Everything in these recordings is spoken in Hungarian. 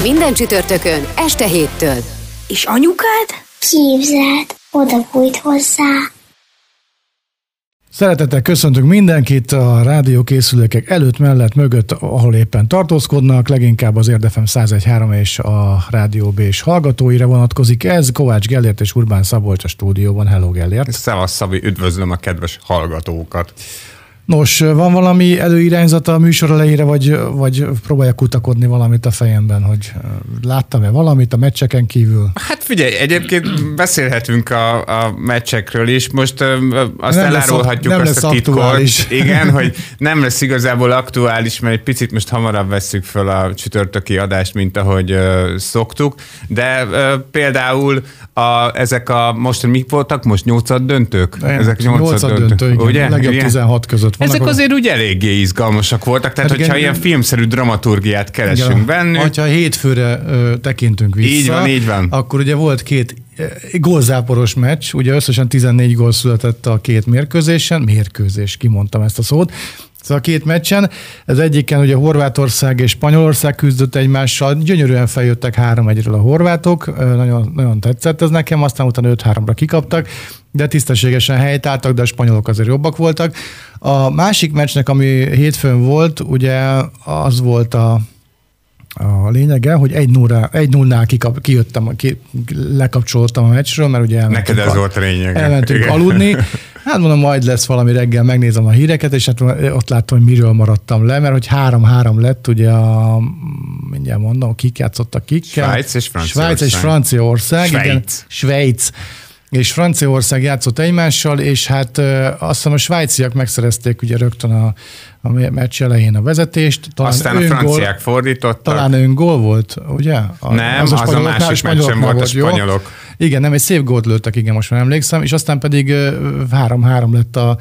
Minden, csütörtökön, este héttől. És anyukád? Képzeld, oda bújt hozzá. Szeretettel köszöntök mindenkit a rádiókészülékek előtt, mellett, mögött, ahol éppen tartózkodnak, leginkább az Érdefem 101.3 és a Rádió B és hallgatóira vonatkozik ez. Kovács Gellért és Urbán Szabolcs a stúdióban. Hello Gellért! Szevasz Szabi, üdvözlöm a kedves hallgatókat! Nos, van valami előirányzata a műsor elejére, vagy, vagy próbálja kutakodni valamit a fejemben, hogy láttam-e valamit a meccseken kívül? Hát figyelj, egyébként beszélhetünk a, a meccsekről is. Most azt nem elárulhatjuk lesz, azt nem a titkot. Aktuális. Igen, hogy nem lesz igazából aktuális, mert egy picit most hamarabb vesszük föl a csütörtöki adást, mint ahogy uh, szoktuk. De uh, például a, ezek a, most mik voltak? Most nyolcad döntők? Ezek nyolcad döntő, döntő, igen. Ugye? Legjobb igen. 16 között vannak. Ezek azért úgy eléggé izgalmasak voltak, tehát hát hogyha igen, ilyen filmszerű dramaturgiát keresünk igen, bennük. Ha hétfőre ö, tekintünk vissza, így van, így van. akkor ugye volt két gólzáporos meccs, ugye összesen 14 gól született a két mérkőzésen, mérkőzés, kimondtam ezt a szót, Szóval a két meccsen, ez egyiken ugye Horvátország és Spanyolország küzdött egymással, gyönyörűen feljöttek 3-1-ről a horvátok, nagyon, nagyon tetszett ez nekem, aztán utána 5-3-ra kikaptak, de tisztességesen helytálltak, de a spanyolok azért jobbak voltak. A másik meccsnek, ami hétfőn volt, ugye az volt a, a lényege, hogy egy 0 egy nullnál kikap, kijöttem, ki, lekapcsoltam a meccsről, mert ugye Neked ez a, volt a lényeg. Elmentünk Igen. aludni. Hát mondom, majd lesz valami reggel, megnézem a híreket, és hát ott láttam, hogy miről maradtam le, mert hogy három-három lett, ugye a, mindjárt mondom, kik játszottak kikkel. Svájc és Franciaország. Svájc és Franciaország. Svájc. Igen, Svájc és Franciaország játszott egymással, és hát azt hiszem a svájciak megszerezték ugye rögtön a, a meccs elején a vezetést. Talán Aztán a franciák gól, fordítottak. Talán ön gól volt, ugye? A, nem, az a, az a másik meccsen volt a spanyolok. Jó? Igen, nem, egy szép gólt lőttek, igen, most már emlékszem, és aztán pedig 3-3 lett a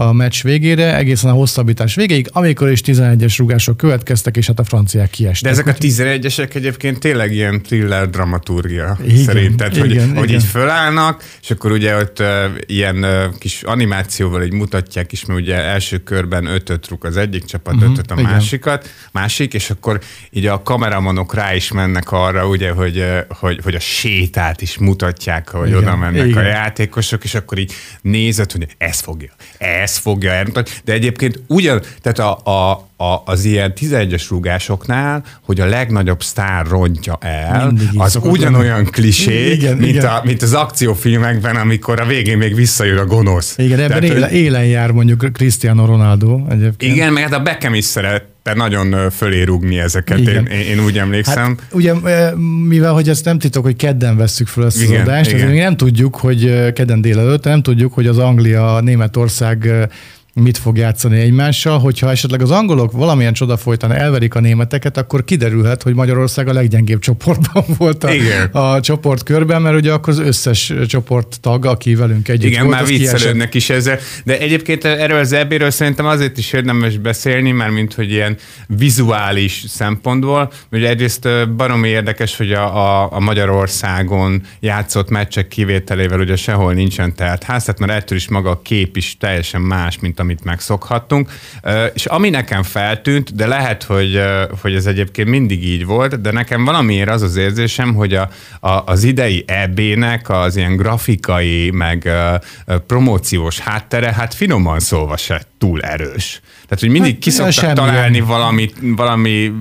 a meccs végére, egészen a hosszabbítás végéig, amikor is 11-es rugások következtek, és hát a franciák kiestek. De ezek a 11-esek egyébként tényleg ilyen thriller dramaturgia igen, szerinted, igen, hogy, igen. hogy így fölállnak, és akkor ugye ott uh, ilyen uh, kis animációval így mutatják is, mert ugye első körben 5 rúg az egyik csapat, 5 uh-huh, a igen. másikat, másik, és akkor így a kameramanok rá is mennek arra, ugye, hogy, uh, hogy, hogy a sétát is mutatják, hogy igen, oda mennek igen. a játékosok, és akkor így nézed, hogy ez fogja, ez ez fogja elmutatni, de egyébként ugyan, tehát a, a, a, az ilyen 11-es rúgásoknál, hogy a legnagyobb sztár rontja el, az ugyanolyan lenni. klisé, igen, mint, igen. A, mint az akciófilmekben, amikor a végén még visszajön a gonosz. Igen, ebben Tehát, élen, élen jár mondjuk Cristiano Ronaldo egyébként. Igen, mert hát a Beckham is szeret nagyon fölé rúgni ezeket, én, én úgy emlékszem. Hát, ugye, mivel hogy ezt nem titok, hogy kedden vesszük fel ezt igen, az adást, igen. még nem tudjuk, hogy kedden délelőtt, nem tudjuk, hogy az Anglia, Németország mit fog játszani egymással, hogyha esetleg az angolok valamilyen csoda folytán elverik a németeket, akkor kiderülhet, hogy Magyarország a leggyengébb csoportban volt a, a csoportkörben, mert ugye akkor az összes csoporttag, aki velünk együtt Igen, volt, már viccelődnek is ezzel. De egyébként erről az ebéről szerintem azért is érdemes beszélni, mert mint hogy ilyen vizuális szempontból, ugye egyrészt baromi érdekes, hogy a, a, a Magyarországon játszott meccsek kivételével ugye sehol nincsen tehát már ettől is maga a kép is teljesen más, mint amit megszokhattunk. És ami nekem feltűnt, de lehet, hogy, hogy ez egyébként mindig így volt, de nekem valamiért az az érzésem, hogy a, a, az idei EB-nek az ilyen grafikai, meg promóciós háttere, hát finoman szólva se túl erős. Tehát, hogy mindig hát, ki szoktak találni valami, valami,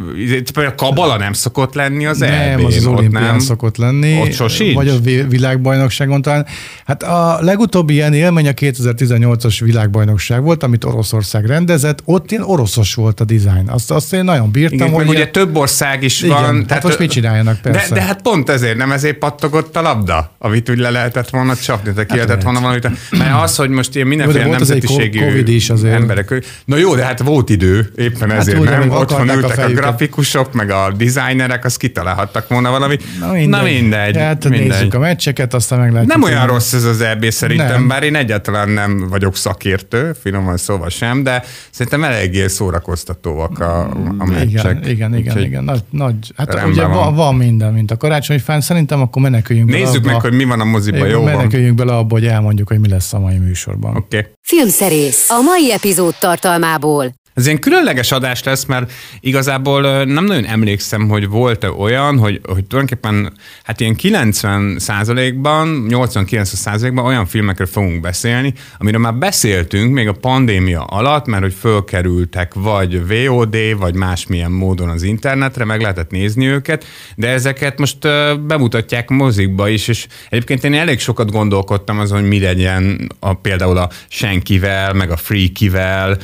például a kabala nem szokott lenni az Nem, az az olimpián szokott lenni. Ott sosincs? Vagy a világbajnokságon talán. Hát a legutóbbi ilyen élmény a 2018-as világbajnokság volt, amit Oroszország rendezett, ott ilyen oroszos volt a dizájn. Azt, azt én nagyon bírtam. Igen, hogy ugye több ország is igen, van. Hát tehát most mit csináljanak persze. De, de hát pont ezért, nem ezért pattogott a labda, amit úgy le lehetett volna csapni, tehát ki hát lehetett volna valamit. Mert az, hogy most ilyen mindenféle nemzetiségű... Covid is azért. emberek. Na jó, de hát volt idő, éppen Hát ezért ugye, nem. Otthon a ültek a, fejüket. grafikusok, meg a designerek, az kitalálhattak volna valamit. Na mindegy. Na mindegy. Hát mindegy. nézzük a meccseket, aztán meglátjuk. Nem olyan rossz ez az EB szerintem, Nem. bár én egyáltalán nem vagyok szakértő, finoman szóval sem, de szerintem eléggé szórakoztatóak a, a meccsek. Igen, igen, igen, Úgyhogy igen. Nagy, nagy, hát ugye van. van. van minden, mint a karácsonyi fán. Szerintem akkor meneküljünk bele Nézzük abba, meg, hogy mi van a moziban, jó van? meneküljünk bele abba, hogy elmondjuk, hogy mi lesz a mai műsorban. Oké. Okay. Filmszerész. A mai epizód tartalmából. Gáborból, ez ilyen különleges adás lesz, mert igazából nem nagyon emlékszem, hogy volt-e olyan, hogy, hogy tulajdonképpen hát ilyen 90 százalékban, 80-90 százalékban olyan filmekről fogunk beszélni, amiről már beszéltünk még a pandémia alatt, mert hogy fölkerültek vagy VOD, vagy másmilyen módon az internetre, meg lehetett nézni őket, de ezeket most bemutatják mozikba is, és egyébként én elég sokat gondolkodtam azon, hogy mi legyen a, például a Senkivel, meg a Freakivel,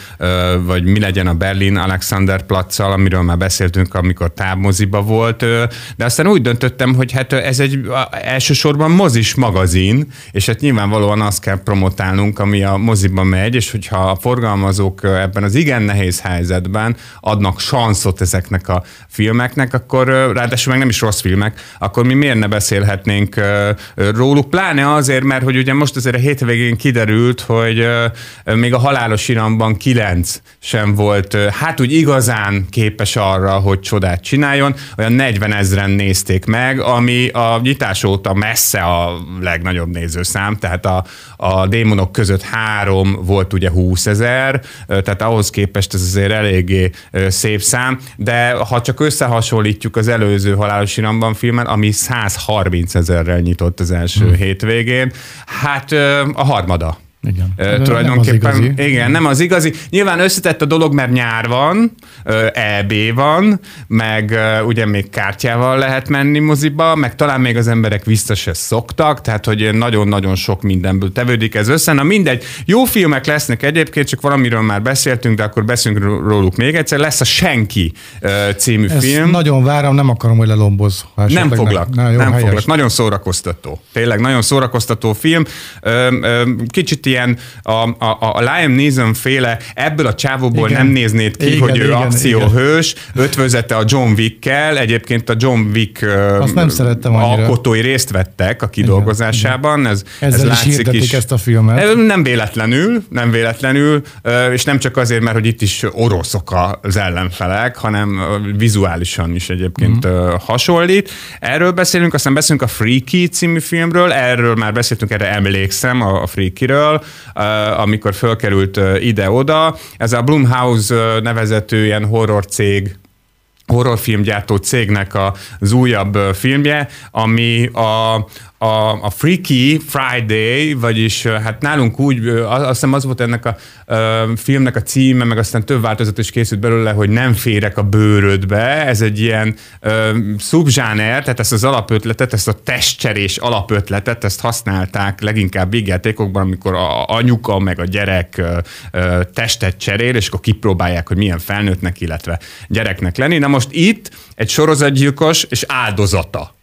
vagy mi legyen a Berlin Alexanderplatzal, amiről már beszéltünk, amikor távmoziba volt, de aztán úgy döntöttem, hogy hát ez egy elsősorban mozis magazin, és hát nyilvánvalóan azt kell promotálnunk, ami a moziba megy, és hogyha a forgalmazók ebben az igen nehéz helyzetben adnak sanszot ezeknek a filmeknek, akkor ráadásul meg nem is rossz filmek, akkor mi miért ne beszélhetnénk róluk, pláne azért, mert hogy ugye most azért a hétvégén kiderült, hogy még a halálos iramban kilenc sem volt, hát úgy igazán képes arra, hogy csodát csináljon, olyan 40 ezren nézték meg, ami a nyitás óta messze a legnagyobb nézőszám, tehát a, a démonok között három volt ugye 20 ezer, tehát ahhoz képest ez azért eléggé szép szám, de ha csak összehasonlítjuk az előző halálos iramban filmet, ami 130 ezerrel nyitott az első hmm. hétvégén, hát a harmada. Igen. Ö, Nem az tulajdonképpen, igazi. igen, nem az igazi. Nyilván összetett a dolog, mert nyár van, ö, EB van, meg ö, ugye még kártyával lehet menni moziba, meg talán még az emberek vissza se szoktak, tehát hogy nagyon-nagyon sok mindenből tevődik ez össze. Na mindegy, jó filmek lesznek egyébként, csak valamiről már beszéltünk, de akkor beszélünk róluk még egyszer. Lesz a Senki ö, című Ezt film. nagyon várom, nem akarom, hogy lelomboz. ha Nem foglak, Na, jó, nem helyes. foglak. Nagyon szórakoztató. Tényleg nagyon szórakoztató film. Ö, ö, Kicsit ilyen a, a, a Liam Neeson féle, ebből a csávóból Igen. nem néznéd ki, Igen, hogy ő igen, akcióhős, ötvözete a John Wick-kel. Egyébként a John Wick Azt nem szerettem annyira. alkotói részt vettek a kidolgozásában. Ez, Ezzel ez is látszik hirdetik is. ezt a filmet. Nem véletlenül, nem véletlenül, és nem csak azért, mert hogy itt is oroszok az ellenfelek, hanem vizuálisan is egyébként mm. hasonlít. Erről beszélünk, aztán beszélünk a Freaky című filmről, erről már beszéltünk, erre emlékszem a, a Freakyről, ö, amikor fölkerült ö, ide-oda. Ez a Blumhouse ö, nevezető ilyen horror cég horrorfilmgyártó cégnek az újabb filmje, ami a, a, a Freaky Friday, vagyis hát nálunk úgy, azt hiszem az volt ennek a ö, filmnek a címe, meg aztán több változat is készült belőle, hogy nem férek a bőrödbe. Ez egy ilyen szubzsáner, tehát ezt az alapötletet, ezt a testcserés alapötletet, ezt használták leginkább vígjátékokban, amikor a anyuka meg a gyerek ö, testet cserél, és akkor kipróbálják, hogy milyen felnőttnek, illetve gyereknek lenni. Na most itt egy sorozatgyilkos és áldozata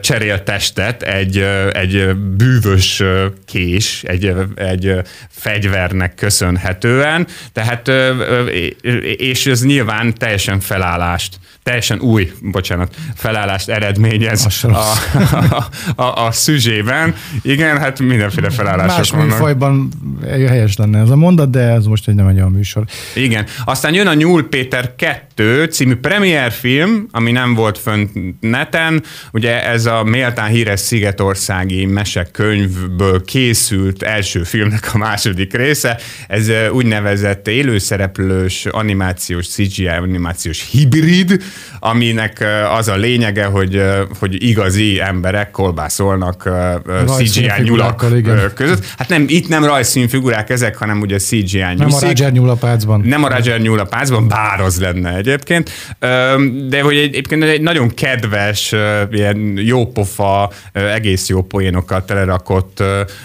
cserél testet egy, egy bűvös kés, egy, egy fegyvernek köszönhetően, tehát és ez nyilván teljesen felállást, teljesen új, bocsánat, felállást eredményez sem a, a, a, a szüzsében. Igen, hát mindenféle felállások Más vannak. műfajban helyes lenne ez a mondat, de ez most egy nem egy olyan műsor. Igen. Aztán jön a Nyúl Péter 2 című premierfilm, ami nem volt fönt neten. Ugye ez a méltán híres Szigetországi mesekönyvből készült első filmnek a második része. Ez úgynevezett élőszereplős animációs, CGI animációs hibrid, aminek az a lényege, hogy, hogy igazi emberek kolbászolnak CGI nyulak igen. között. Hát nem, itt nem rajzszínfigurák ezek, hanem ugye CGI Nem a nyuszik. Roger nyúlapácban. Nem a Roger nyúl a pácban, bár az lenne egyébként, de hogy egy- egyébként egy nagyon kedves, ilyen jópofa, egész jó poénokkal telerakott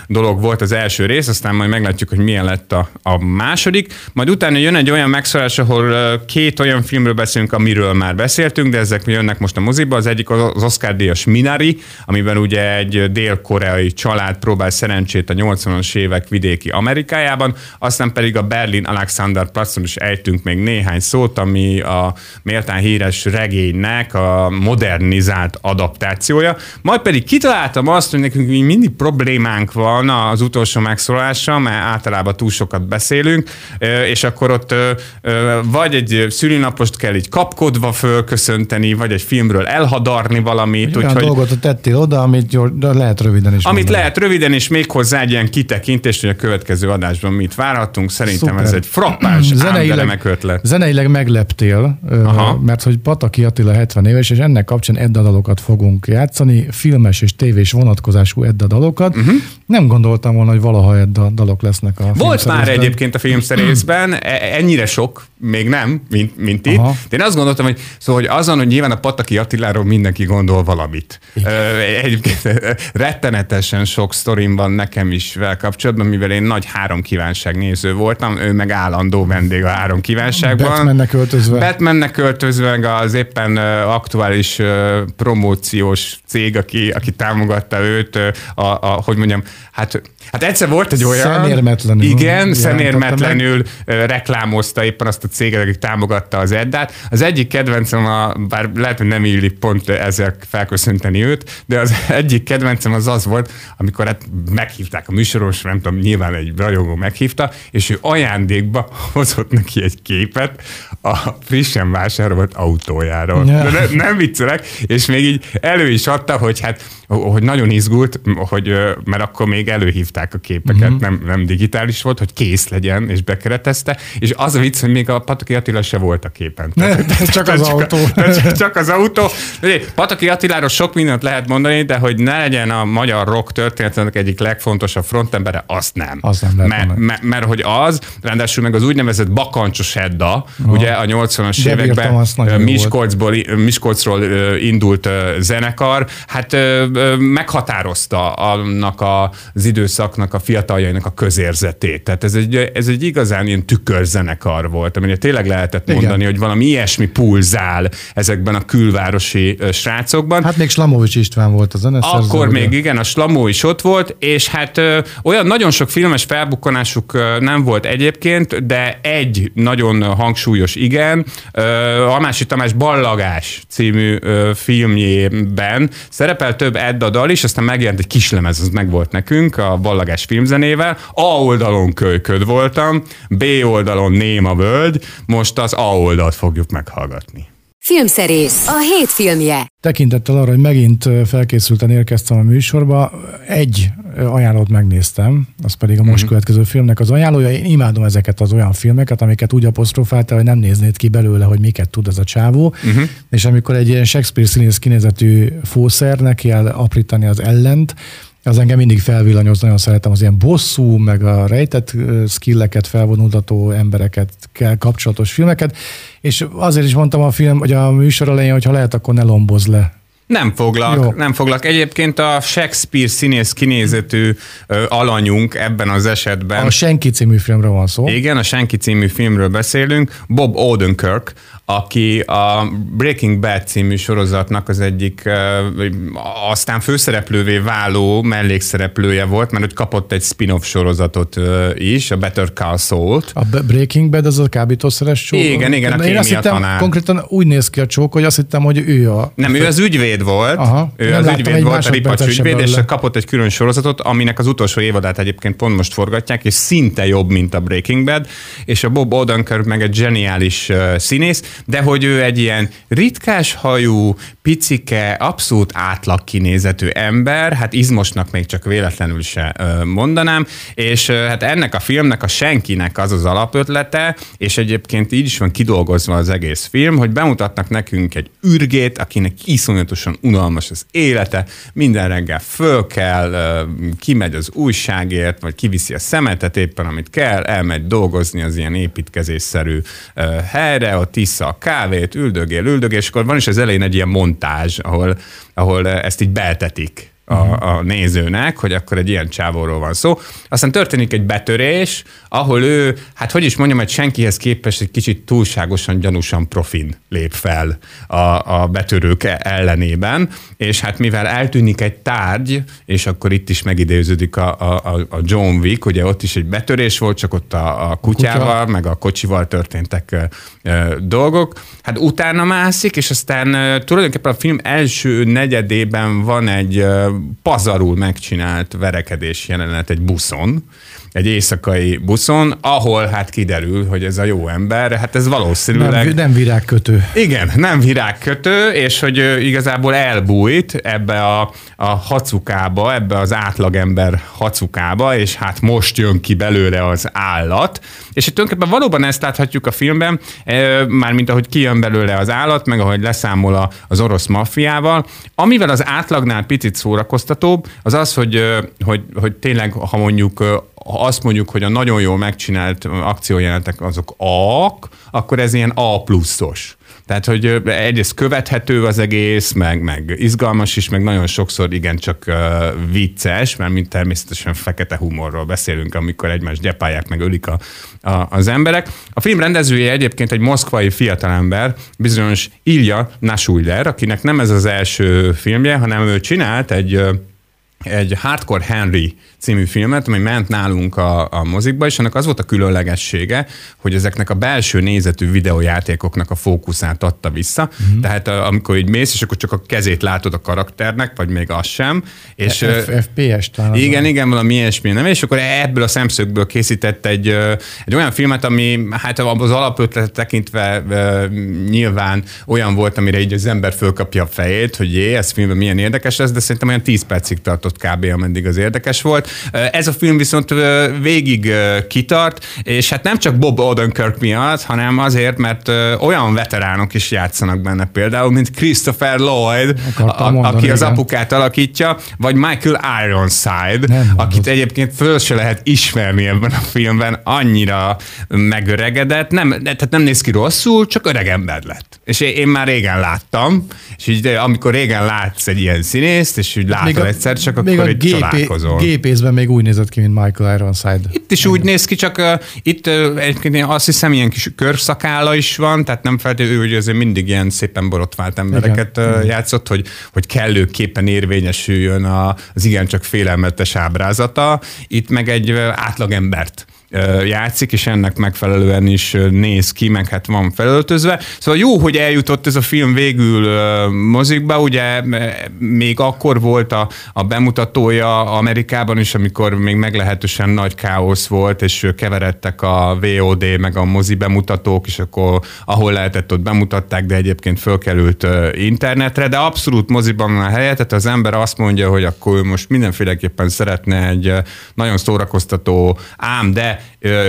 dolog volt az első rész, aztán majd meglátjuk, hogy milyen lett a, a második. Majd utána jön egy olyan megszólás, ahol két olyan filmről beszélünk, amiről már beszéltünk, de ezek jönnek most a moziba. Az egyik az Oscar díjas Minari, amiben ugye egy dél-koreai család próbál szerencsét a 80-as évek vidéki Amerikájában, aztán pedig a Berlin Alexander Platzon is ejtünk még néhány szót, ami a méltán híres regénynek a modernizált adaptációja. Majd pedig kitaláltam azt, hogy nekünk mindig problémánk van az utolsó megszólással, mert általában túl sokat beszélünk, és akkor ott vagy egy szülinapost kell így kapkodva fölköszönteni, vagy egy filmről elhadarni valamit. Olyan úgyhogy, dolgot tettél oda, amit lehet röviden is Amit mondani. lehet röviden, és még hozzá egy ilyen kitekintést, hogy a következő adásban mit várhatunk. Szerintem Szuper. ez egy frappáns, zeneileg, ötlet. Zeneileg megleptél, Aha. mert hogy Pataki Attila 70 éves, és ennek kapcsán Edda dalokat fogunk játszani, filmes és tévés vonatkozású Edda dalokat. Uh-huh. Nem gondoltam volna, hogy valaha Edda dalok lesznek a Volt már egyébként a filmszerészben, e- ennyire sok, még nem, mint, mint itt. De én azt gondoltam, hogy, szóval, hogy azon, hogy nyilván a Pataki Attiláról mindenki gondol valamit. Igen. Egyébként rettenetesen sok sztorim van nekem is vel kapcsolatban, mivel én nagy három kívánság néző voltam, ő meg állandó vendég a három kívánságban. Batmannek költözve. Batmannek költözve, az éppen aktuális promóciós cég, aki, aki támogatta őt, a, a, hogy mondjam, hát, hát egyszer volt egy olyan... Szemérmetlenül. Igen, szemérmetlenül reklámozta éppen azt a céget, aki támogatta az Eddát. Az egyik kedvencem, a, bár lehet, hogy nem illik pont ezzel felköszönteni őt, de az egyik kedvencem az az volt, amikor hát meghívták a műsoros, nem tudom, nyilván egy rajongó meghívta, és ő ajándékba hozott neki egy képet a frissen vásárolt autójáról. Yeah. De ne, nem viccelek, és még így elő is adta, hogy hát hogy nagyon izgult, hogy, mert akkor még előhívták a képeket, uh-huh. nem, nem digitális volt, hogy kész legyen, és bekeretezte, és az a vicc, hogy még a Pataki Attila se volt a képen. Ne, Tehát, csak az csak, autó. Csak, az autó. Pataki Attiláról sok mindent lehet mondani, de hogy ne legyen a magyar rock történetének egyik legfontosabb frontembere, azt nem. Azt nem lehet mert, mert, mert, hogy az, ráadásul meg az úgynevezett bakancsos Edda, Aha. ugye a 80-as években Miskolcból, Miskolcról indult zenekar, hát meghatározta annak az időszaknak, a fiataljainak a közérzetét. Tehát ez egy, ez egy igazán ilyen tükörzenekar volt, amire tényleg lehetett Igen. mondani, hogy valami ilyesmi pulzál ezekben a külvárosi srácokban. Hát még Slamovics István volt a zeneszerző. Akkor ugye? még igen, a Slamó is ott volt, és hát ö, olyan nagyon sok filmes felbukkanásuk ö, nem volt egyébként, de egy nagyon hangsúlyos igen, ö, Almási Tamás Ballagás című ö, filmjében szerepel több Edda dal is, aztán megjelent egy kislemez, az meg volt nekünk, a Ballagás filmzenével. A oldalon kölyköd voltam, B oldalon Néma völgy, most az A oldalt fogjuk meghallgatni. Filmszerész, a hét filmje. Tekintettel arra, hogy megint felkészülten érkeztem a műsorba, egy ajánlót megnéztem, az pedig a most uh-huh. következő filmnek az ajánlója. Én imádom ezeket az olyan filmeket, amiket úgy apostrofálta, hogy nem néznéd ki belőle, hogy miket tud ez a csávó. Uh-huh. És amikor egy ilyen Shakespeare színész kinézetű fószer neki kell aprítani az ellent, az engem mindig felvillanyoz, nagyon szeretem az ilyen bosszú, meg a rejtett skilleket felvonultató embereket kell kapcsolatos filmeket, és azért is mondtam a film, hogy a műsor elején, hogy ha lehet, akkor ne lomboz le nem foglak, Jó. nem foglak. Egyébként a Shakespeare színész kinézetű ö, alanyunk ebben az esetben. A Senki című filmről van szó. Igen, a Senki című filmről beszélünk. Bob Odenkirk, aki a Breaking Bad című sorozatnak az egyik aztán főszereplővé váló mellékszereplője volt, mert hogy kapott egy spin-off sorozatot is, a Better Call Saul-t. A Breaking Bad az a kábítószeres csók? Igen, igen, a Én azt hittem, tanár. konkrétan úgy néz ki a csók, hogy azt hittem, hogy ő a... Nem, ő az ügyvéd volt, Aha, ő az ügyvéd volt, a ripacs ügyvéd, és kapott egy külön sorozatot, aminek az utolsó évadát egyébként pont most forgatják, és szinte jobb, mint a Breaking Bad, és a Bob Odenkirk meg egy zseniális színész, de hogy ő egy ilyen ritkás hajú, picike, abszolút átlag kinézetű ember, hát izmosnak még csak véletlenül se mondanám, és hát ennek a filmnek a senkinek az az alapötlete, és egyébként így is van kidolgozva az egész film, hogy bemutatnak nekünk egy ürgét, akinek iszonyatosan unalmas az élete, minden reggel föl kell, kimegy az újságért, vagy kiviszi a szemetet éppen, amit kell, elmegy dolgozni az ilyen építkezésszerű helyre, ott issza a kávét, üldögél, üldögél, és akkor van is az elején egy ilyen montázs, ahol, ahol ezt így beltetik a, a nézőnek, hogy akkor egy ilyen csávóról van szó. Aztán történik egy betörés, ahol ő, hát hogy is mondjam, hogy senkihez képest egy kicsit túlságosan gyanúsan profin lép fel a, a betörők ellenében, és hát mivel eltűnik egy tárgy, és akkor itt is megidéződik a, a, a John Wick, ugye ott is egy betörés volt, csak ott a, a kutyával, Kutya. meg a kocsival történtek ö, ö, dolgok. Hát utána mászik, és aztán ö, tulajdonképpen a film első negyedében van egy ö, pazarul megcsinált verekedés jelenet egy buszon, egy éjszakai buszon, ahol hát kiderül, hogy ez a jó ember, hát ez valószínűleg... Nem, nem virágkötő. Igen, nem virágkötő, és hogy igazából elbújt ebbe a, a hacukába, ebbe az átlagember hacukába, és hát most jön ki belőle az állat. És itt tulajdonképpen valóban ezt láthatjuk a filmben, mármint ahogy kijön belőle az állat, meg ahogy leszámol az orosz maffiával. Amivel az átlagnál picit szórakoztatóbb, az az, hogy, hogy, hogy tényleg, ha mondjuk azt mondjuk, hogy a nagyon jól megcsinált akciójelentek azok A-k, akkor ez ilyen A pluszos. Tehát, hogy egyrészt követhető az egész, meg, meg izgalmas is, meg nagyon sokszor igen csak uh, vicces, mert mint természetesen fekete humorról beszélünk, amikor egymást gyepálják, meg ölik a, a, az emberek. A film rendezője egyébként egy moszkvai fiatalember, bizonyos Ilja Nasuller, akinek nem ez az első filmje, hanem ő csinált egy egy Hardcore Henry című filmet, ami ment nálunk a, a mozikba, és annak az volt a különlegessége, hogy ezeknek a belső nézetű videójátékoknak a fókuszát adta vissza. Mm-hmm. Tehát amikor így mész, és akkor csak a kezét látod a karakternek, vagy még az sem. És, FPS talán. Igen, igen, valami ilyesmi, nem? És akkor ebből a szemszögből készített egy, egy olyan filmet, ami hát az alapötlet tekintve nyilván olyan volt, amire így az ember fölkapja a fejét, hogy jé, ez filmben milyen érdekes lesz, de szerintem olyan 10 percig tartott kb. ameddig az érdekes volt. Ez a film viszont végig kitart, és hát nem csak Bob Odenkirk miatt, hanem azért, mert olyan veteránok is játszanak benne például, mint Christopher Lloyd, a, mondani, aki az igen. apukát alakítja, vagy Michael Ironside, nem akit egyébként föl se lehet ismerni ebben a filmben, annyira megöregedett, nem, tehát nem néz ki rosszul, csak öreg ember lett. És én, én már régen láttam, és így, amikor régen látsz egy ilyen színészt, és úgy látod a, egyszer, csak akkor egy csodálkozol. Gépészben még úgy nézett ki, mint Michael Ironside. Itt is úgy néz ki, csak uh, itt uh, egyébként azt hiszem ilyen kis körszakála is van, tehát nem feltétlenül, hogy azért mindig ilyen szépen borotvált embereket uh, játszott, hogy, hogy kellőképpen érvényesüljön az igencsak félelmetes ábrázata. Itt meg egy átlagembert játszik, és ennek megfelelően is néz ki, meg hát van felöltözve. Szóval jó, hogy eljutott ez a film végül mozikba, ugye még akkor volt a, a bemutatója Amerikában is, amikor még meglehetősen nagy káosz volt, és keveredtek a VOD meg a mozi bemutatók, és akkor ahol lehetett, ott bemutatták, de egyébként fölkerült internetre, de abszolút moziban van a helye, tehát az ember azt mondja, hogy akkor most mindenféleképpen szeretne egy nagyon szórakoztató, ám de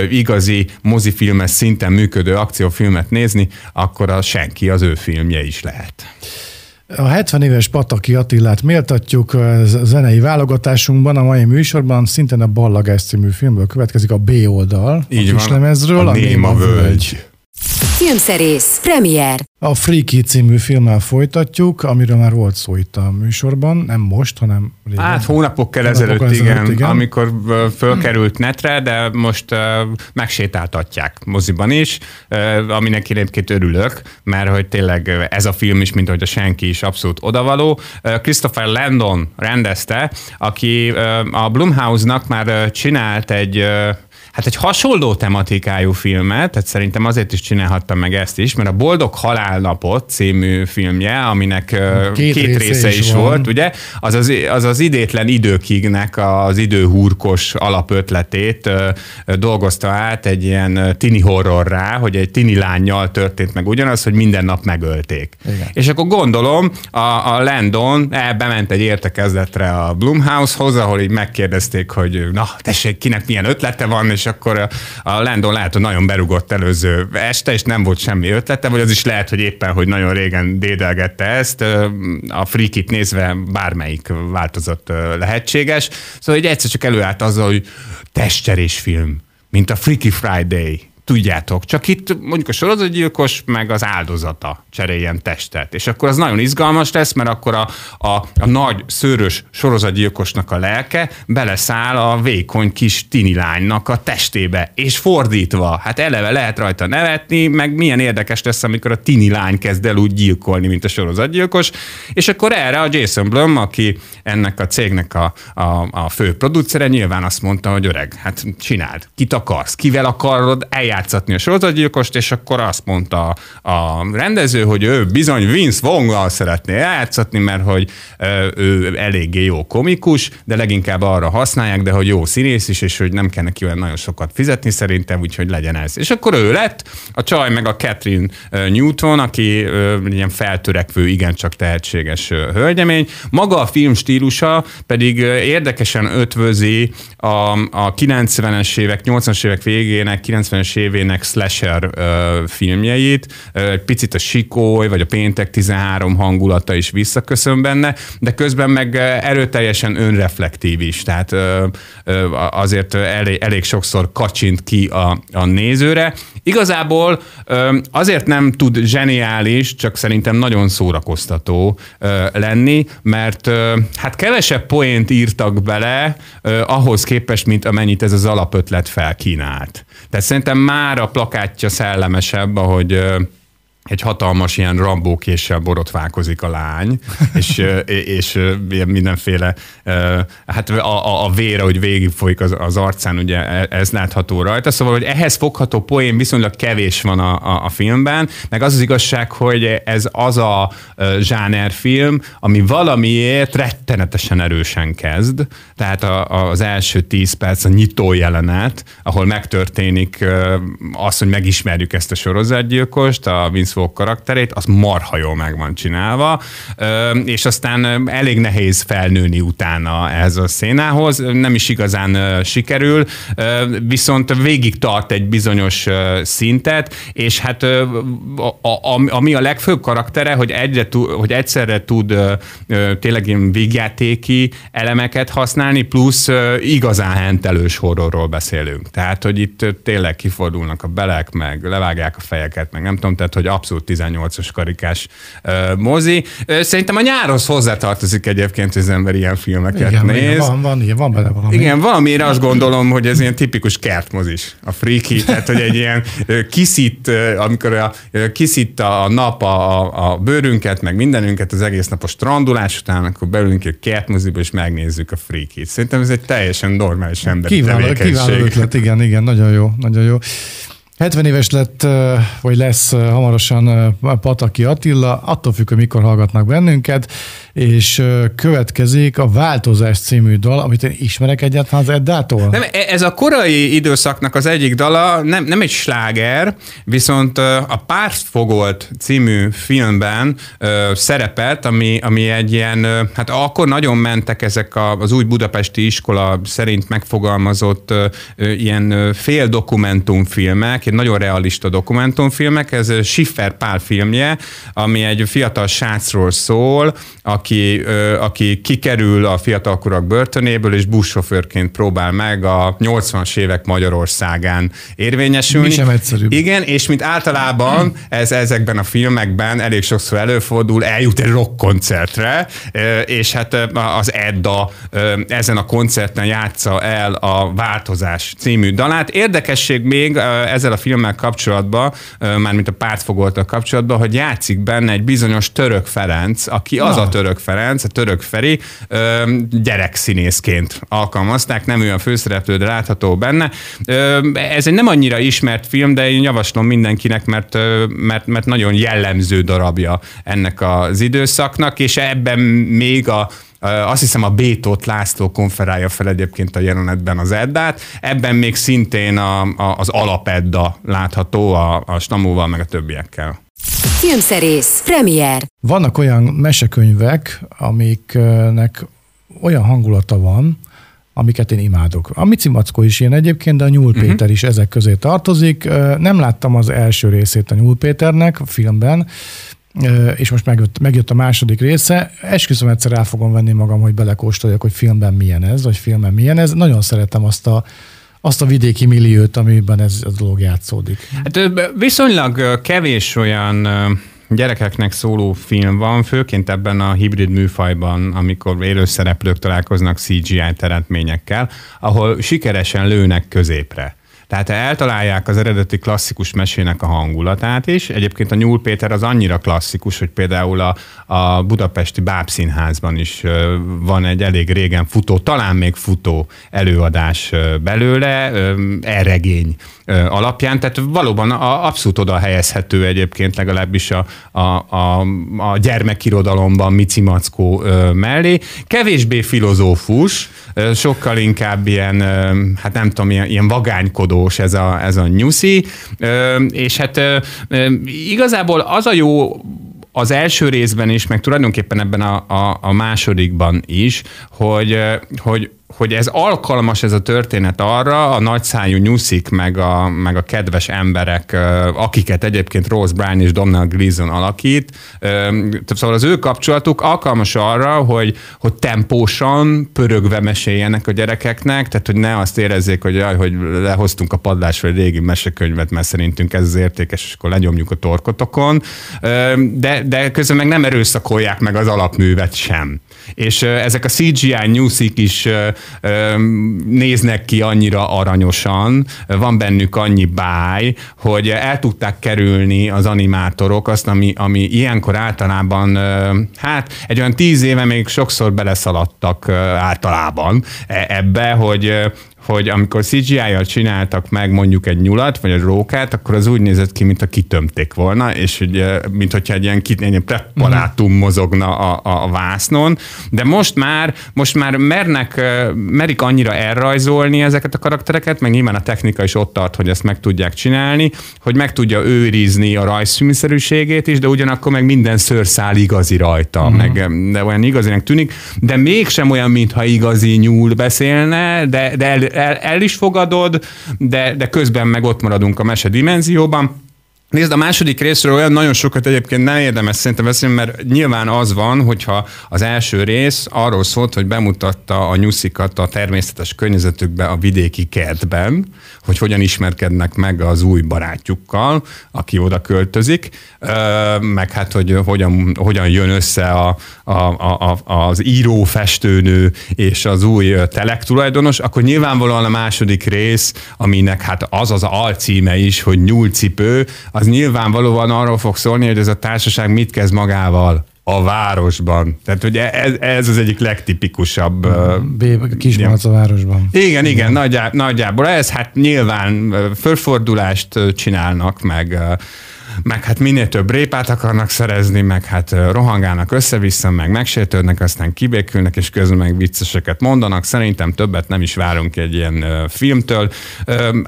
igazi mozifilmes szinten működő akciófilmet nézni, akkor a senki az ő filmje is lehet. A 70 éves Pataki Attilát méltatjuk a zenei válogatásunkban, a mai műsorban szintén a Ballagás című filmből következik a B oldal. Így a van, lemezről, a, a Néma Völgy. völgy. Filmszerész, premier. A Freaky című filmmel folytatjuk, amiről már volt szó itt a műsorban, nem most, hanem régen. Hát hónapokkal ezelőtt, ezelőtt, igen, igen, amikor fölkerült netre, de most uh, megsétáltatják moziban is, uh, aminek egyébként örülök, mert hogy tényleg ez a film is, mint hogy a senki is abszolút odavaló. Uh, Christopher Landon rendezte, aki uh, a Blumhouse-nak már csinált egy uh, hát egy hasonló tematikájú filmet, tehát szerintem azért is csinálhattam meg ezt is, mert a Boldog Halálnapot című filmje, aminek két, két része, része is, is volt, ugye, az az, az az idétlen időkignek az időhúrkos alapötletét dolgozta át egy ilyen tini horrorrá, hogy egy tini lányjal történt meg ugyanaz, hogy minden nap megölték. Igen. És akkor gondolom, a, a Landon bement egy értekezletre a Blumhouse-hoz, ahol így megkérdezték, hogy na, tessék, kinek milyen ötlete van, és és akkor a Landon lehet, hogy nagyon berugott előző este, és nem volt semmi ötlete, vagy az is lehet, hogy éppen, hogy nagyon régen dédelgette ezt, a frikit nézve bármelyik változat lehetséges. Szóval egy egyszer csak előállt azzal, hogy testcserés film, mint a Freaky Friday tudjátok, csak itt mondjuk a sorozatgyilkos meg az áldozata cseréljen testet. És akkor az nagyon izgalmas lesz, mert akkor a, a, a nagy szőrös sorozatgyilkosnak a lelke beleszáll a vékony kis tini lánynak a testébe, és fordítva. Hát eleve lehet rajta nevetni, meg milyen érdekes lesz, amikor a tini lány kezd el úgy gyilkolni, mint a sorozatgyilkos, és akkor erre a Jason Blum, aki ennek a cégnek a, a, a fő producere, nyilván azt mondta, hogy öreg, hát csináld, kit akarsz, kivel akarod eljátszatni a sorozatgyilkost, és akkor azt mondta a rendező, hogy ő bizony Vince Vonggal szeretné eljátszatni, mert hogy ő eléggé jó komikus, de leginkább arra használják, de hogy jó színész is, és hogy nem kell neki olyan nagyon sokat fizetni szerintem, úgyhogy legyen ez. És akkor ő lett, a csaj meg a Catherine Newton, aki ilyen feltörekvő, igencsak tehetséges hölgyemény. Maga a film stílusa pedig érdekesen ötvözi a, a 90-es évek, 80-as évek végének, 90-es évének slasher filmjeit. Egy picit a Sikoly, vagy a Péntek 13 hangulata is visszaköszön benne, de közben meg erőteljesen önreflektív is, tehát azért elég, elég sokszor kacsint ki a, a nézőre. Igazából azért nem tud zseniális, csak szerintem nagyon szórakoztató lenni, mert hát kevesebb poént írtak bele ahhoz képest, mint amennyit ez az alapötlet felkínált. Tehát szerintem már a plakátja szellemesebb, ahogy egy hatalmas ilyen rambókéssel borotválkozik a lány, és, és mindenféle, hát a, a vére, hogy végigfolyik az, az arcán, ugye e, ez látható rajta, szóval, hogy ehhez fogható poén viszonylag kevés van a, a, a filmben, meg az az igazság, hogy ez az a zsánerfilm, ami valamiért rettenetesen erősen kezd, tehát a, az első tíz perc a nyitó jelenet, ahol megtörténik az, hogy megismerjük ezt a sorozatgyilkost, a Vince Vaughn karakterét, az marha jól meg van csinálva, és aztán elég nehéz felnőni utána ez a szénához, nem is igazán sikerül, viszont végig tart egy bizonyos szintet, és hát ami a legfőbb karaktere, hogy, egyre, hogy egyszerre tud tényleg ilyen végjátéki elemeket használni, plusz igazán hentelős horrorról beszélünk. Tehát, hogy itt tényleg kifordulnak a belek, meg levágják a fejeket, meg nem tudom, tehát, hogy abszolút 18-as karikás uh, mozi. Szerintem a nyárhoz hozzátartozik egyébként, hogy az ember ilyen filmeket igen, néz. Igen, van, van, van benne valami. Igen, valamire azt gondolom, hogy ez ilyen tipikus kertmozis, a freaky, tehát hogy egy ilyen kiszít, amikor a, kiszít a nap a, a bőrünket, meg mindenünket, az egész nap a strandulás után, akkor beülünk egy kertmoziba, és megnézzük a freakit. Szerintem ez egy teljesen normális emberi kiváló, kiváló ötlet, igen, igen, nagyon jó, nagyon jó. 70 éves lett, vagy lesz hamarosan Pataki Attila, attól függ, hogy mikor hallgatnak bennünket, és következik a Változás című dal, amit én ismerek egyáltalán az Eddától. Nem, e- ez a korai időszaknak az egyik dala, nem, nem egy sláger, viszont a Pártfogolt című filmben szerepelt, ami, ami egy ilyen, hát akkor nagyon mentek ezek az új budapesti iskola szerint megfogalmazott ilyen fél dokumentumfilmek, egy nagyon realista dokumentumfilmek, ez Schiffer Pál filmje, ami egy fiatal srácról szól, aki, aki kikerül a fiatalkorak börtönéből, és buszsofőrként próbál meg a 80-as évek Magyarországán érvényesülni. Mi sem egyszerűbb. Igen, és mint általában ez ezekben a filmekben elég sokszor előfordul, eljut egy rockkoncertre, és hát az Edda ezen a koncerten játsza el a Változás című dalát. Érdekesség még ezzel a filmmel kapcsolatban, mármint a pártfogoltal kapcsolatban, hogy játszik benne egy bizonyos Török Ferenc, aki az Na. a Török Ferenc, a Török Feri, gyerekszínészként alkalmazták, nem olyan főszereplő, de látható benne. Ez egy nem annyira ismert film, de én javaslom mindenkinek, mert, mert, mert nagyon jellemző darabja ennek az időszaknak, és ebben még a azt hiszem a Bétót László konferálja fel egyébként a jelenetben az Eddát. Ebben még szintén a, a, az alapedda látható a, a Stamóval meg a többiekkel. Filmszerész, premier. Vannak olyan mesekönyvek, amiknek olyan hangulata van, amiket én imádok. A Mici Mackó is ilyen egyébként, de a Nyúl uh-huh. Péter is ezek közé tartozik. Nem láttam az első részét a Nyúl Péternek a filmben, és most megjött, megjött a második része. Esküszöm egyszer el fogom venni magam, hogy belekóstoljak, hogy filmben milyen ez, vagy filmben milyen ez. Nagyon szeretem azt a, azt a vidéki milliót, amiben ez a dolog játszódik. Hát viszonylag kevés olyan gyerekeknek szóló film van, főként ebben a hibrid műfajban, amikor élőszereplők találkoznak CGI teremtményekkel, ahol sikeresen lőnek középre. Tehát eltalálják az eredeti klasszikus mesének a hangulatát is. Egyébként a Nyúl Péter az annyira klasszikus, hogy például a, a budapesti Bábszínházban is van egy elég régen futó, talán még futó előadás belőle, erregény alapján. Tehát valóban a, abszolút oda helyezhető egyébként legalábbis a, a, a, a gyermekirodalomban Mici Mackó mellé. Kevésbé filozófus, sokkal inkább ilyen, hát nem tudom, ilyen, ilyen vagánykodós ez a, ez a nyuszi, és hát igazából az a jó az első részben is, meg tulajdonképpen ebben a, a, a másodikban is, hogy, hogy hogy ez alkalmas ez a történet arra, a nagyszájú nyuszik, meg a, meg a kedves emberek, akiket egyébként Rose Bryan és Donald Gleason alakít, szóval az ő kapcsolatuk alkalmas arra, hogy, hogy tempósan, pörögve meséljenek a gyerekeknek, tehát hogy ne azt érezzék, hogy jaj, hogy lehoztunk a padlásra egy régi mesekönyvet, mert szerintünk ez az értékes, és akkor lenyomjuk a torkotokon, de, de közben meg nem erőszakolják meg az alapművet sem. És ezek a CGI nyúszik is néznek ki annyira aranyosan, van bennük annyi báj, hogy el tudták kerülni az animátorok azt, ami, ami ilyenkor általában, hát egy olyan tíz éve még sokszor beleszaladtak általában e- ebbe, hogy hogy amikor CGI-jal csináltak meg mondjuk egy nyulat, vagy egy rókát, akkor az úgy nézett ki, mintha kitömték volna, és hogy, mint hogyha egy ilyen, egy ilyen preparátum mozogna a, a, a vásznon, de most már, most már mernek, merik annyira elrajzolni ezeket a karaktereket, meg nyilván a technika is ott tart, hogy ezt meg tudják csinálni, hogy meg tudja őrizni a rajzfilmszerűségét is, de ugyanakkor meg minden szőrszál igazi rajta, uh-huh. meg de olyan igazinek tűnik, de mégsem olyan, mintha igazi nyúl beszélne, de, de el, el, el is fogadod, de, de közben meg ott maradunk a mese dimenzióban. Nézd, a második részről olyan nagyon sokat egyébként nem érdemes szerintem beszélni, mert nyilván az van, hogyha az első rész arról szólt, hogy bemutatta a nyuszikat a természetes környezetükbe a vidéki kertben, hogy hogyan ismerkednek meg az új barátjukkal, aki oda költözik, meg hát, hogy hogyan, hogyan jön össze a, a, a, az író, festőnő és az új telek tulajdonos, akkor nyilvánvalóan a második rész, aminek hát az az alcíme is, hogy nyúlcipő, az nyilvánvalóan arról fog szólni, hogy ez a társaság mit kezd magával a városban. Tehát ugye ez, ez az egyik legtipikusabb. B- Kismalc a városban. igen, igen, nagyjá, nagyjából ez hát nyilván fölfordulást csinálnak, meg, meg hát minél több répát akarnak szerezni, meg hát rohangálnak össze-vissza, meg megsértődnek, aztán kibékülnek, és közben meg vicceseket mondanak. Szerintem többet nem is várunk egy ilyen filmtől.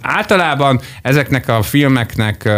Általában ezeknek a filmeknek,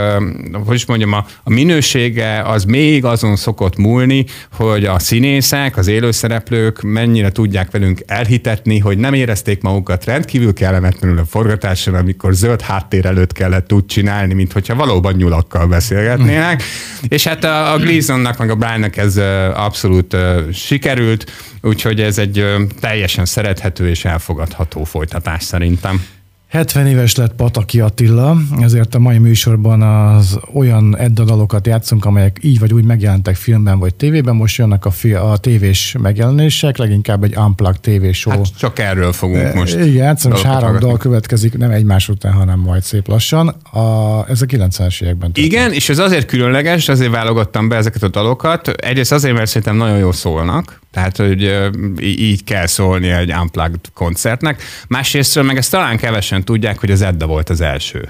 hogy is mondjam, a, minősége az még azon szokott múlni, hogy a színészek, az élőszereplők mennyire tudják velünk elhitetni, hogy nem érezték magukat rendkívül kellemetlenül a forgatáson, amikor zöld háttér előtt kellett úgy csinálni, mint hogyha valóban nyulakkal beszélgetnének. És hát a, a Gleasonnak, meg a Briannak ez abszolút sikerült, úgyhogy ez egy teljesen szerethető és elfogadható folytatás szerintem. 70 éves lett Pataki Attila, ezért a mai műsorban az olyan eddadalokat játszunk, amelyek így vagy úgy megjelentek filmben vagy tévében. Most jönnek a, fi- a tévés megjelenések, leginkább egy Unplugged show. Hát csak erről fogunk most. Igen, játszom, és három hallgatni. dal következik, nem egymás után, hanem majd szép lassan. A, ez a 90-es években történt. Igen, és ez azért különleges, azért válogattam be ezeket a dalokat. Egyrészt azért, mert szerintem nagyon jól szólnak, tehát, hogy így kell szólni egy unplugged koncertnek. Másrésztről meg ezt talán kevesen tudják, hogy az Edda volt az első.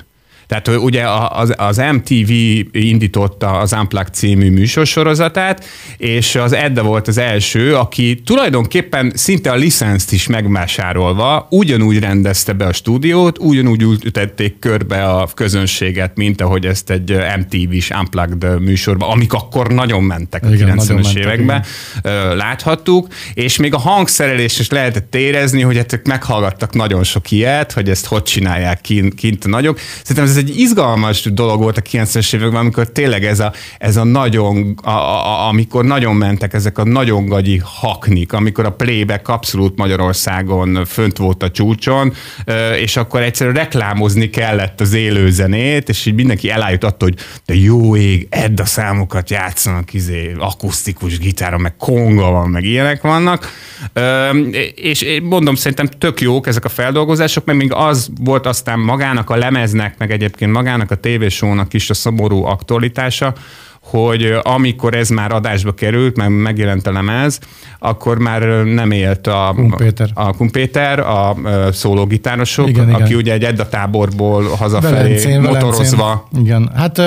Tehát ugye az, az MTV indította az Unplugged című műsorsorozatát, és az Edda volt az első, aki tulajdonképpen szinte a licenszt is megvásárolva ugyanúgy rendezte be a stúdiót, ugyanúgy ültették körbe a közönséget, mint ahogy ezt egy MTV-s Unplugged műsorban, amik akkor nagyon mentek a Igen, nagyon 90-es mentek, években, láthattuk, és még a hangszerelés is lehetett érezni, hogy hát meghallgattak nagyon sok ilyet, hogy ezt hogy csinálják kint, kint a nagyok. Szerintem ez egy izgalmas dolog volt a 90-es években, amikor tényleg ez a, ez a nagyon, a, a, amikor nagyon mentek ezek a nagyon gagyi haknik, amikor a playback abszolút Magyarországon fönt volt a csúcson, és akkor egyszerűen reklámozni kellett az élőzenét, és így mindenki elájult attól, hogy de jó ég, edd a számokat játszanak, izé, akusztikus gitára, meg konga van, meg ilyenek vannak. És mondom, szerintem tök jók ezek a feldolgozások, mert még az volt aztán magának a lemeznek, meg egyébként magának a tévésónak is a szomorú aktualitása, hogy amikor ez már adásba került, meg megjelent a lemez, akkor már nem élt a Kumpéter, a, Kumpéter, a, szólógitárosok, igen, aki igen. ugye egy Edda táborból hazafelé Velencén, motorozva. Velencén. Igen, hát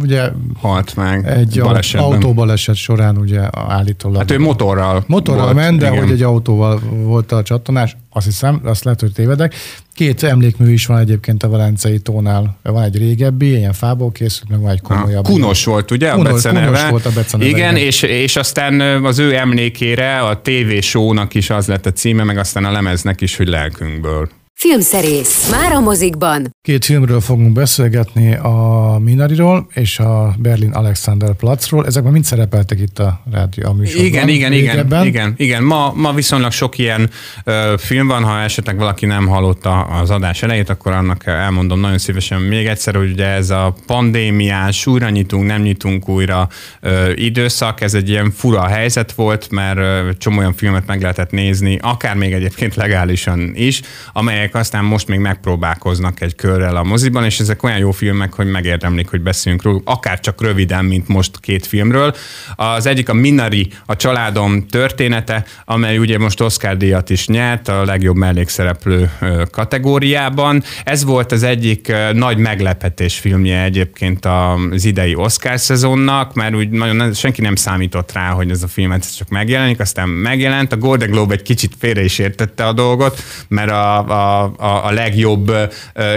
ugye halt meg egy balesetben. autóbaleset során ugye állítólag. Hát ő motorral Motorral volt, ment, de igen. hogy egy autóval volt a csattanás, azt hiszem, azt lehet, hogy tévedek. Két emlékmű is van egyébként a Velencei tónál. Van egy régebbi, ilyen fából készült, meg van egy komolyabb. Kunos volt, ugye? Kunos, a beceneve. Kunos volt a beceneve. Igen, és, és aztán az ő emlékére a TV show-nak is az lett a címe, meg aztán a lemeznek is, hogy lelkünkből. Filmszerész. Már a mozikban. Két filmről fogunk beszélgetni, a Minariról és a Berlin Alexander Platzról. Ezek már mind szerepeltek itt a rádió a műsorban. Igen, igen, igen, igen, igen. Ma, ma viszonylag sok ilyen ö, film van, ha esetleg valaki nem hallotta az adás elejét, akkor annak elmondom nagyon szívesen még egyszer, hogy ugye ez a pandémiás, újra nyitunk, nem nyitunk újra ö, időszak, ez egy ilyen fura helyzet volt, mert ö, csomó olyan filmet meg lehetett nézni, akár még egyébként legálisan is, amelyek amelyek aztán most még megpróbálkoznak egy körrel a moziban, és ezek olyan jó filmek, hogy megérdemlik, hogy beszéljünk róluk, akár csak röviden, mint most két filmről. Az egyik a Minari, a családom története, amely ugye most Oscar díjat is nyert a legjobb mellékszereplő kategóriában. Ez volt az egyik nagy meglepetés filmje egyébként az idei Oscar szezonnak, mert úgy nagyon senki nem számított rá, hogy ez a film csak megjelenik, aztán megjelent. A Golden Globe egy kicsit félre is értette a dolgot, mert a, a a, a legjobb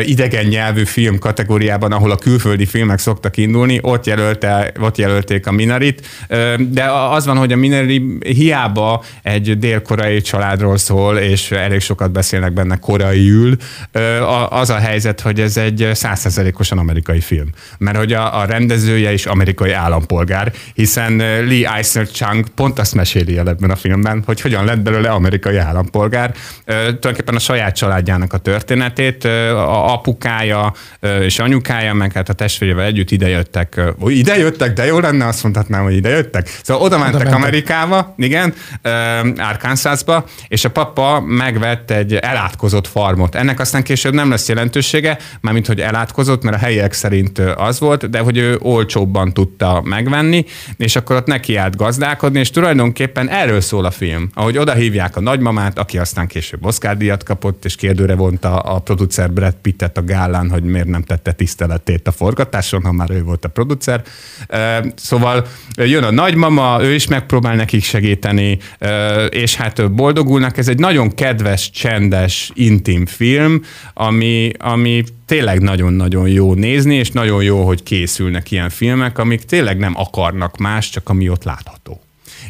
idegen nyelvű film kategóriában, ahol a külföldi filmek szoktak indulni, ott, jelölte, ott jelölték a Minarit, de az van, hogy a Minari hiába egy dél-koreai családról szól, és elég sokat beszélnek benne koreaiül, az a helyzet, hogy ez egy százszerzelékosan amerikai film. Mert hogy a, a rendezője is amerikai állampolgár, hiszen Lee Eisner Chang pont azt meséli el ebben a filmben, hogy hogyan lett belőle amerikai állampolgár. Tulajdonképpen a saját családján családjának a történetét. A apukája és anyukája, meg hát a testvérével együtt idejöttek. Idejöttek, de jó lenne, azt mondhatnám, hogy idejöttek. Szóval oda mentek oda Amerikába, igen, Arkansasba, és a papa megvett egy elátkozott farmot. Ennek aztán később nem lesz jelentősége, mármint, hogy elátkozott, mert a helyiek szerint az volt, de hogy ő olcsóbban tudta megvenni, és akkor ott neki állt gazdálkodni, és tulajdonképpen erről szól a film. Ahogy oda hívják a nagymamát, aki aztán később Oscar díjat kapott, és kérdő kérdőre vonta a producer Brad Pittet a gálán, hogy miért nem tette tiszteletét a forgatáson, ha már ő volt a producer. Szóval jön a nagymama, ő is megpróbál nekik segíteni, és hát boldogulnak. Ez egy nagyon kedves, csendes, intim film, ami, ami tényleg nagyon-nagyon jó nézni, és nagyon jó, hogy készülnek ilyen filmek, amik tényleg nem akarnak más, csak ami ott látható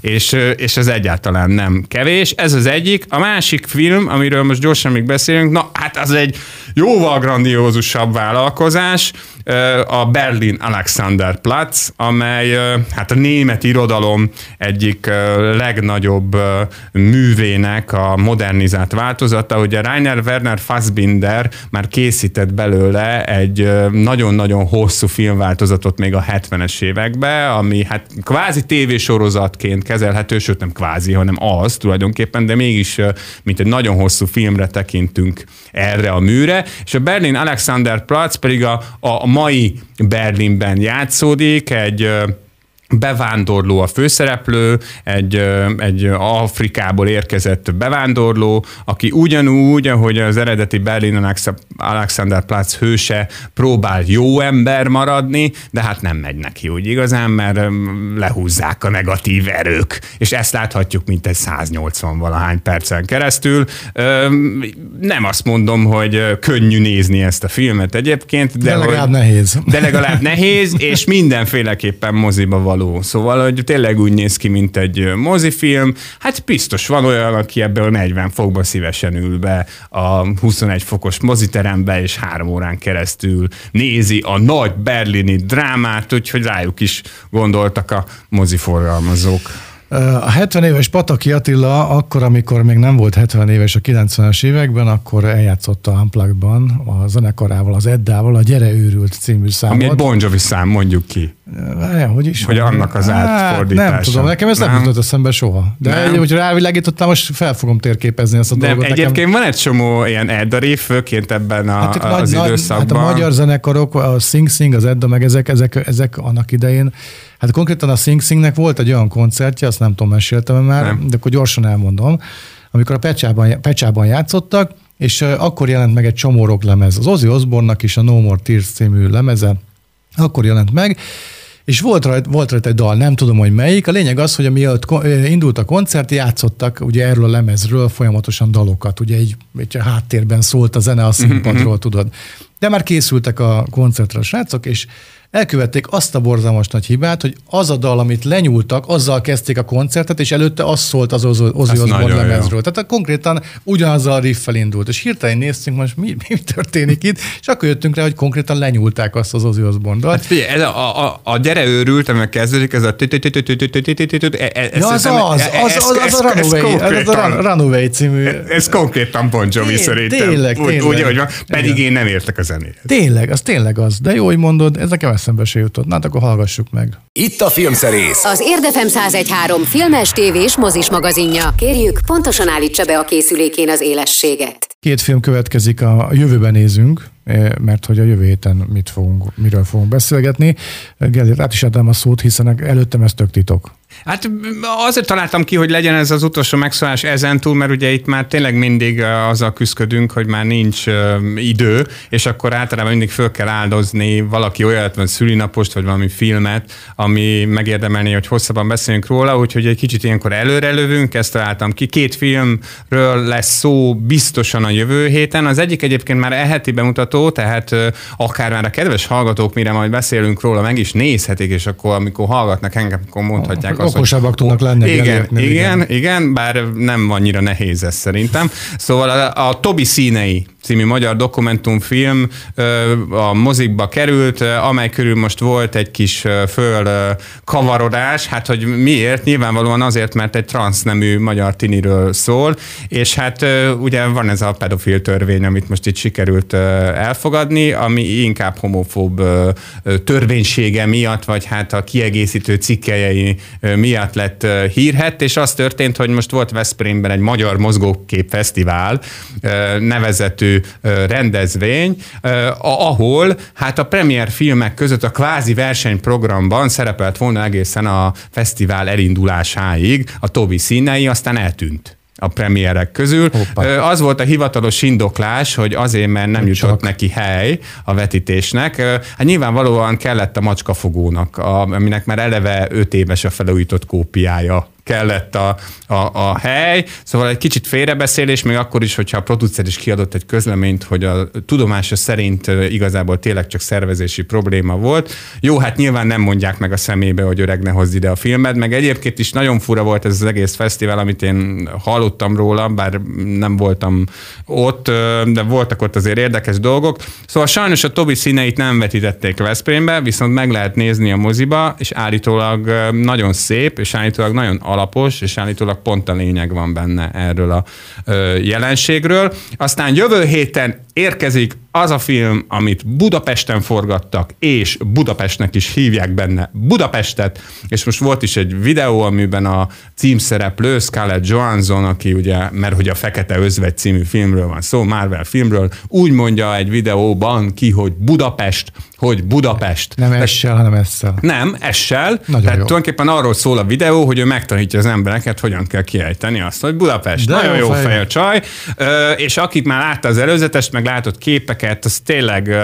és, és ez egyáltalán nem kevés. Ez az egyik. A másik film, amiről most gyorsan még beszélünk, na hát az egy jóval grandiózusabb vállalkozás, a Berlin Alexanderplatz, amely hát a német irodalom egyik legnagyobb művének a modernizált változata. Ugye Rainer Werner Fassbinder már készített belőle egy nagyon-nagyon hosszú filmváltozatot még a 70-es években, ami hát kvázi tévésorozatként kezelhető, sőt nem kvázi, hanem az tulajdonképpen, de mégis mint egy nagyon hosszú filmre tekintünk erre a műre, és a Berlin Alexanderplatz pedig a, a mai Berlinben játszódik, egy bevándorló a főszereplő, egy, egy Afrikából érkezett bevándorló, aki ugyanúgy, ahogy az eredeti Berlin Alexanderplatz hőse próbál jó ember maradni, de hát nem megy neki úgy igazán, mert lehúzzák a negatív erők, és ezt láthatjuk mint egy 180 valahány percen keresztül. Nem azt mondom, hogy könnyű nézni ezt a filmet egyébként, de, de legalább hogy, nehéz. De legalább nehéz, és mindenféleképpen moziba való hasonló. Szóval, hogy tényleg úgy néz ki, mint egy mozifilm. Hát biztos van olyan, aki ebből 40 fokba szívesen ül be a 21 fokos moziterembe, és három órán keresztül nézi a nagy berlini drámát, úgyhogy rájuk is gondoltak a moziforgalmazók. A 70 éves Pataki Attila, akkor, amikor még nem volt 70 éves a 90-es években, akkor eljátszotta Unplugged-ban a zenekarával, az Eddával a Gyere őrült című számot. Ami egy Bon Jovi szám, mondjuk ki. Várjál, hogy is Hogy annak az Hát, átfordítása. Nem tudom, nekem ez nem, Nem? jutott eszembe soha. De Nem? hogy rávilágítottam, most fel fogom térképezni ezt a De dolgot. egyébként nekem, van egy csomó ilyen Edda főként ebben a, Hát, az nagy, időszakban. hát a magyar zenekarok, a Sing Sing, az Edda, meg ezek, ezek, ezek annak idején, hát konkrétan a Sing Singnek volt egy olyan koncertje, azt nem tudom, meséltem már, Nem. de akkor gyorsan elmondom, amikor a Pecsában, Pecsában játszottak, és akkor jelent meg egy csomó rock lemez. Az Ozzy Osbourne-nak is a No More Tears című lemeze, akkor jelent meg, és volt rajta, volt rajta egy dal, nem tudom, hogy melyik. A lényeg az, hogy amiatt indult a koncert, játszottak ugye erről a lemezről folyamatosan dalokat. Ugye egy, egy háttérben szólt a zene a színpadról, tudod. De már készültek a koncertre a srácok, és elkövették azt a borzalmas nagy hibát, hogy az a dal, amit lenyúltak, azzal kezdték a koncertet, és előtte az szólt az Ozzy Osbourne lemezről. Tehát a konkrétan ugyanazzal a riffel indult, és hirtelen néztünk most, mi, mi történik itt, és akkor jöttünk rá, hogy konkrétan lenyúlták azt az Ozzy Osbourne dalt. Hát figyelj, ez a, a, a gyere őrült, amivel kezdődik, ez a Ja, az az, az, az, a Runaway, ez a Run- Runaway című. Ez konkrétan Bon Jovi szerintem. tényleg, tényleg. Úgy, hogy van, pedig én nem értek a zenéhez. Tényleg, az tényleg az. De jó, hogy mondod, ez nekem eszembe se jutott. Na, hát akkor hallgassuk meg. Itt a Filmszerész. Az Érdefem 1013 filmes, tévés, mozis magazinja. Kérjük, pontosan állítsa be a készülékén az élességet. Két film következik, a jövőben nézünk, eh, mert hogy a jövő héten mit fogunk, miről fogunk beszélgetni. Gellért, át is adtam a szót, hiszen előttem ez tök titok. Hát azért találtam ki, hogy legyen ez az utolsó megszólás ezen túl, mert ugye itt már tényleg mindig azzal küzdködünk, hogy már nincs idő, és akkor általában mindig föl kell áldozni valaki olyat, vagy szülinapost, vagy valami filmet, ami megérdemelné, hogy hosszabban beszéljünk róla, úgyhogy egy kicsit ilyenkor előre lövünk, ezt találtam ki. Két filmről lesz szó biztosan a jövő héten. Az egyik egyébként már e heti bemutató, tehát akár már a kedves hallgatók, mire majd beszélünk róla, meg is nézhetik, és akkor, amikor hallgatnak engem, akkor mondhatják hogy Okosabbak tudnak lenni. igen, Gellértnél, igen, igen, bár nem annyira nehéz ez szerintem. Szóval a, a Tobi színei című magyar dokumentumfilm a mozikba került, amely körül most volt egy kis föl kavarodás, hát hogy miért? Nyilvánvalóan azért, mert egy transznemű magyar tiniről szól, és hát ugye van ez a pedofil törvény, amit most itt sikerült elfogadni, ami inkább homofób törvénysége miatt, vagy hát a kiegészítő cikkelyei ö, miatt lett hírhet, és az történt, hogy most volt Veszprémben egy magyar mozgókép fesztivál nevezetű rendezvény, ahol hát a premier filmek között a kvázi versenyprogramban szerepelt volna egészen a fesztivál elindulásáig a Tobi színei, aztán eltűnt a premierek közül. Hoppá. Ö, Az volt a hivatalos indoklás, hogy azért, mert nem jutott csak. neki hely a vetítésnek. Hát nyilvánvalóan kellett a macskafogónak, aminek már eleve öt éves a felújított kópiája kellett a, a, a hely, szóval egy kicsit félrebeszélés, még akkor is, hogyha a producer is kiadott egy közleményt, hogy a tudomása szerint igazából tényleg csak szervezési probléma volt. Jó, hát nyilván nem mondják meg a szemébe, hogy öreg ne hozd ide a filmet, meg egyébként is nagyon fura volt ez az egész fesztivál, amit én hallottam róla, bár nem voltam ott, de voltak ott azért érdekes dolgok. Szóval sajnos a Tobi színeit nem vetítették Veszprémbe, viszont meg lehet nézni a moziba, és állítólag nagyon szép, és állítólag nagyon alapos, és állítólag pont a lényeg van benne erről a jelenségről. Aztán jövő héten érkezik az a film, amit Budapesten forgattak, és Budapestnek is hívják benne Budapestet, és most volt is egy videó, amiben a címszereplő Scarlett Johansson, aki ugye, mert hogy a Fekete Özvegy című filmről van szó, Marvel filmről, úgy mondja egy videóban ki, hogy Budapest, hogy Budapest. Nem essel, hanem esszel. Nem, essel. Nagyon Tehát jó. tulajdonképpen arról szól a videó, hogy ő megtanítja az embereket, hogyan kell kiejteni azt, hogy Budapest. De Nagyon jó jó fej. fej a csaj, és akik már látta az előzetest, meg meg látott képeket, az tényleg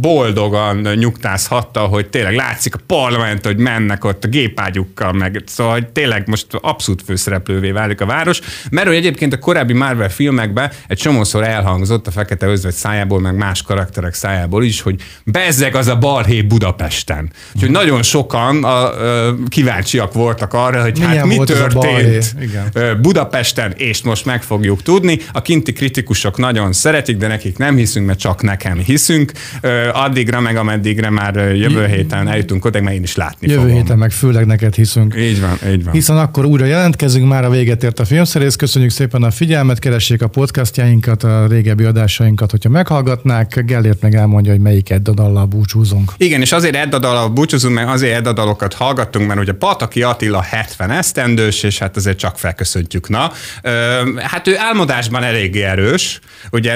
boldogan nyugtázhatta, hogy tényleg látszik a parlament, hogy mennek ott a gépágyukkal, meg szóval hogy tényleg most abszolút főszereplővé válik a város, mert hogy egyébként a korábbi Marvel filmekben egy csomószor elhangzott a Fekete Özvegy szájából, meg más karakterek szájából is, hogy bezzeg az a balhé Budapesten. Úgyhogy nagyon sokan a, ö, kíváncsiak voltak arra, hogy Milyen hát mi a történt Budapesten, és most meg fogjuk tudni. A kinti kritikusok nagyon szeretik, de nekik nem hiszünk, mert csak nekem hiszünk. Addigra, meg ameddigre már jövő héten eljutunk oda, mert én is látni Jövő fogom. héten meg főleg neked hiszünk. Így van, így van. Hiszen akkor újra jelentkezünk, már a véget ért a filmszerész. Köszönjük szépen a figyelmet, keressék a podcastjainkat, a régebbi adásainkat, hogyha meghallgatnák. Gellért meg elmondja, hogy melyik Eddadallal búcsúzunk. Igen, és azért Eddadal búcsúzunk, meg azért Eddadalokat hallgattunk, mert ugye Pataki Attila 70 esztendős, és hát azért csak felköszöntjük. Na, hát ő álmodásban eléggé erős, ugye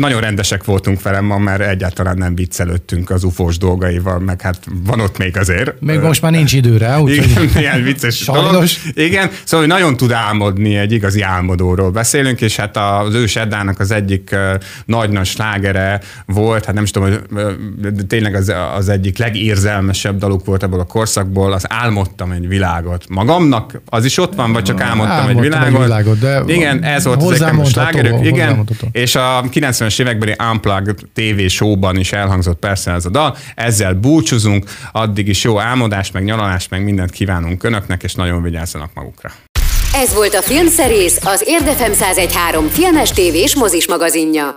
nagyon rendesek voltunk velem ma, mert egyáltalán nem viccelődtünk az ufós dolgaival, meg hát van ott még azért. Még most már nincs idő rá, úgyhogy igen, ilyen vicces Sajnos. dolog. Igen, szóval nagyon tud álmodni, egy igazi álmodóról beszélünk, és hát az ős Eddának az egyik ö, nagy-nagy slágere volt, hát nem is tudom, hogy tényleg az, az egyik legérzelmesebb daluk volt ebből a korszakból, az álmodtam egy világot magamnak, az is ott van, vagy csak álmodtam, Álmodtam egy egy világot. világot, de igen, ez volt az egyik slágerük, igen, és a 90-es évekbeli Unplugged TV showban is elhangzott persze ez a dal, ezzel búcsúzunk, addig is jó álmodást, meg nyaralást, meg mindent kívánunk önöknek, és nagyon vigyázzanak magukra. Ez volt a Filmszerész, az Érdefem 1013 filmes tévés mozis magazinja.